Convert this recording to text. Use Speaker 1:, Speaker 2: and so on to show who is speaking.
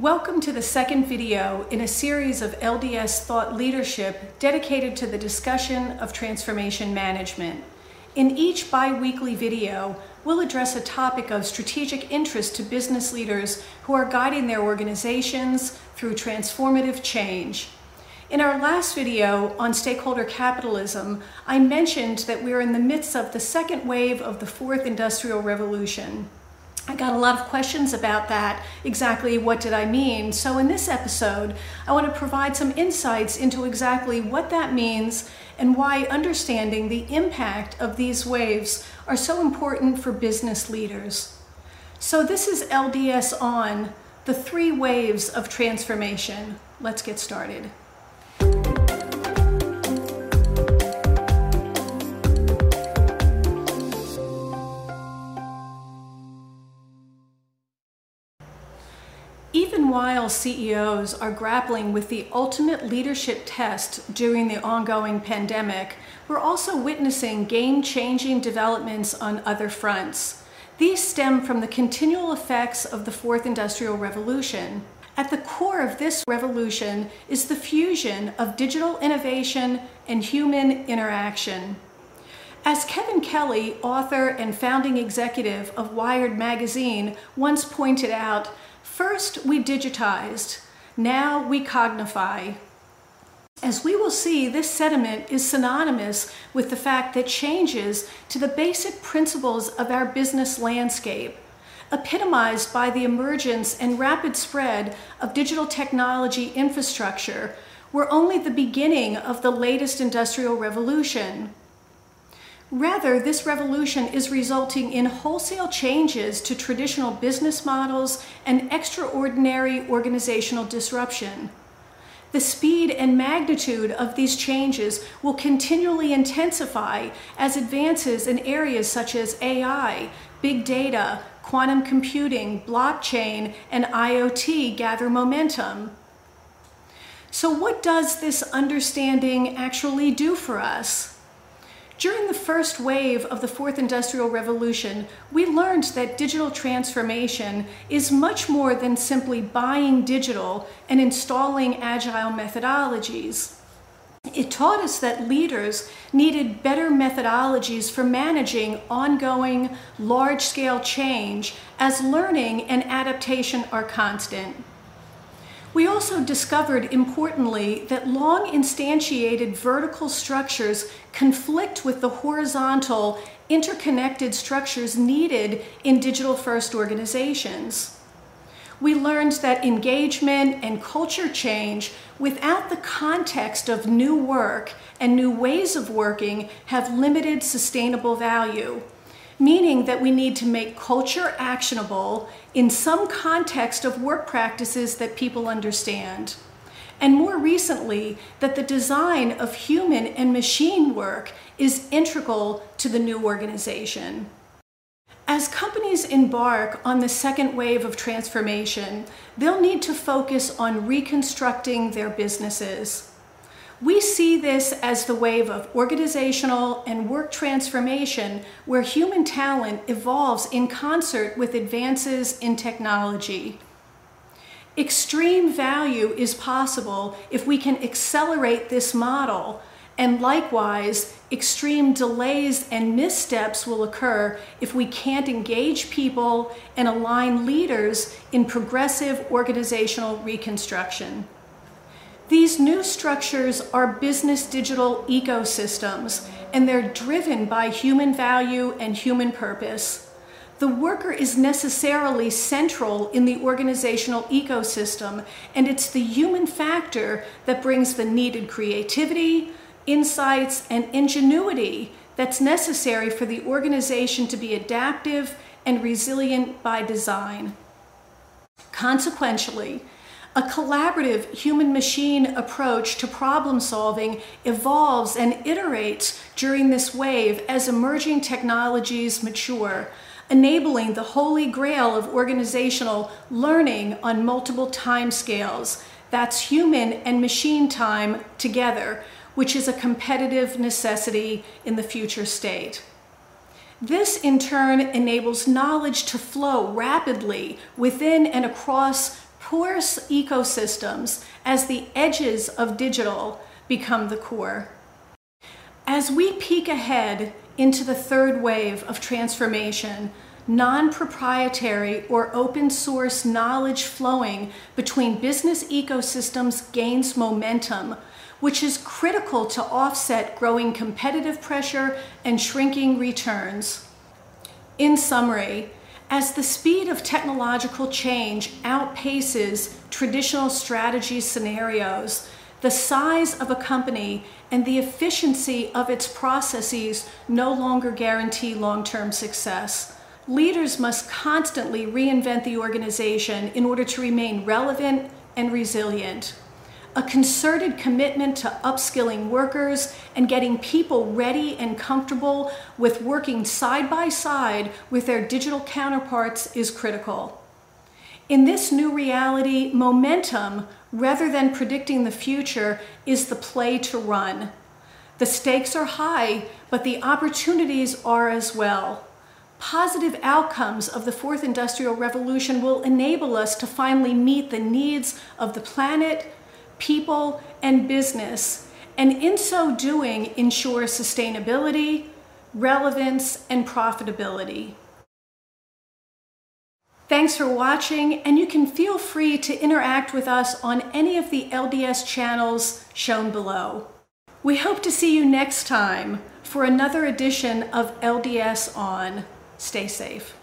Speaker 1: Welcome to the second video in a series of LDS thought leadership dedicated to the discussion of transformation management. In each bi-weekly video, we'll address a topic of strategic interest to business leaders who are guiding their organizations through transformative change. In our last video on stakeholder capitalism, I mentioned that we're in the midst of the second wave of the fourth industrial revolution. I got a lot of questions about that. Exactly what did I mean? So, in this episode, I want to provide some insights into exactly what that means and why understanding the impact of these waves are so important for business leaders. So, this is LDS on the three waves of transformation. Let's get started. Even while CEOs are grappling with the ultimate leadership test during the ongoing pandemic, we're also witnessing game changing developments on other fronts. These stem from the continual effects of the fourth industrial revolution. At the core of this revolution is the fusion of digital innovation and human interaction. As Kevin Kelly, author and founding executive of Wired magazine, once pointed out, First, we digitized. Now we cognify. As we will see, this sentiment is synonymous with the fact that changes to the basic principles of our business landscape, epitomized by the emergence and rapid spread of digital technology infrastructure, were only the beginning of the latest industrial revolution. Rather, this revolution is resulting in wholesale changes to traditional business models and extraordinary organizational disruption. The speed and magnitude of these changes will continually intensify as advances in areas such as AI, big data, quantum computing, blockchain, and IoT gather momentum. So, what does this understanding actually do for us? During the first wave of the fourth industrial revolution, we learned that digital transformation is much more than simply buying digital and installing agile methodologies. It taught us that leaders needed better methodologies for managing ongoing large scale change as learning and adaptation are constant. We also discovered importantly that long instantiated vertical structures conflict with the horizontal interconnected structures needed in digital first organizations. We learned that engagement and culture change without the context of new work and new ways of working have limited sustainable value meaning that we need to make culture actionable in some context of work practices that people understand. And more recently, that the design of human and machine work is integral to the new organization. As companies embark on the second wave of transformation, they'll need to focus on reconstructing their businesses. We see this as the wave of organizational and work transformation where human talent evolves in concert with advances in technology. Extreme value is possible if we can accelerate this model, and likewise, extreme delays and missteps will occur if we can't engage people and align leaders in progressive organizational reconstruction. These new structures are business digital ecosystems, and they're driven by human value and human purpose. The worker is necessarily central in the organizational ecosystem, and it's the human factor that brings the needed creativity, insights, and ingenuity that's necessary for the organization to be adaptive and resilient by design. Consequentially, a collaborative human machine approach to problem solving evolves and iterates during this wave as emerging technologies mature, enabling the holy grail of organizational learning on multiple time scales. That's human and machine time together, which is a competitive necessity in the future state. This in turn enables knowledge to flow rapidly within and across porous ecosystems as the edges of digital become the core. As we peek ahead into the third wave of transformation, non proprietary or open source knowledge flowing between business ecosystems gains momentum, which is critical to offset growing competitive pressure and shrinking returns. In summary, as the speed of technological change outpaces traditional strategy scenarios, the size of a company and the efficiency of its processes no longer guarantee long term success. Leaders must constantly reinvent the organization in order to remain relevant and resilient. A concerted commitment to upskilling workers and getting people ready and comfortable with working side by side with their digital counterparts is critical. In this new reality, momentum, rather than predicting the future, is the play to run. The stakes are high, but the opportunities are as well positive outcomes of the fourth industrial revolution will enable us to finally meet the needs of the planet, people, and business, and in so doing, ensure sustainability, relevance, and profitability. Thanks for watching, and you can feel free to interact with us on any of the LDS channels shown below. We hope to see you next time for another edition of LDS On. Stay safe.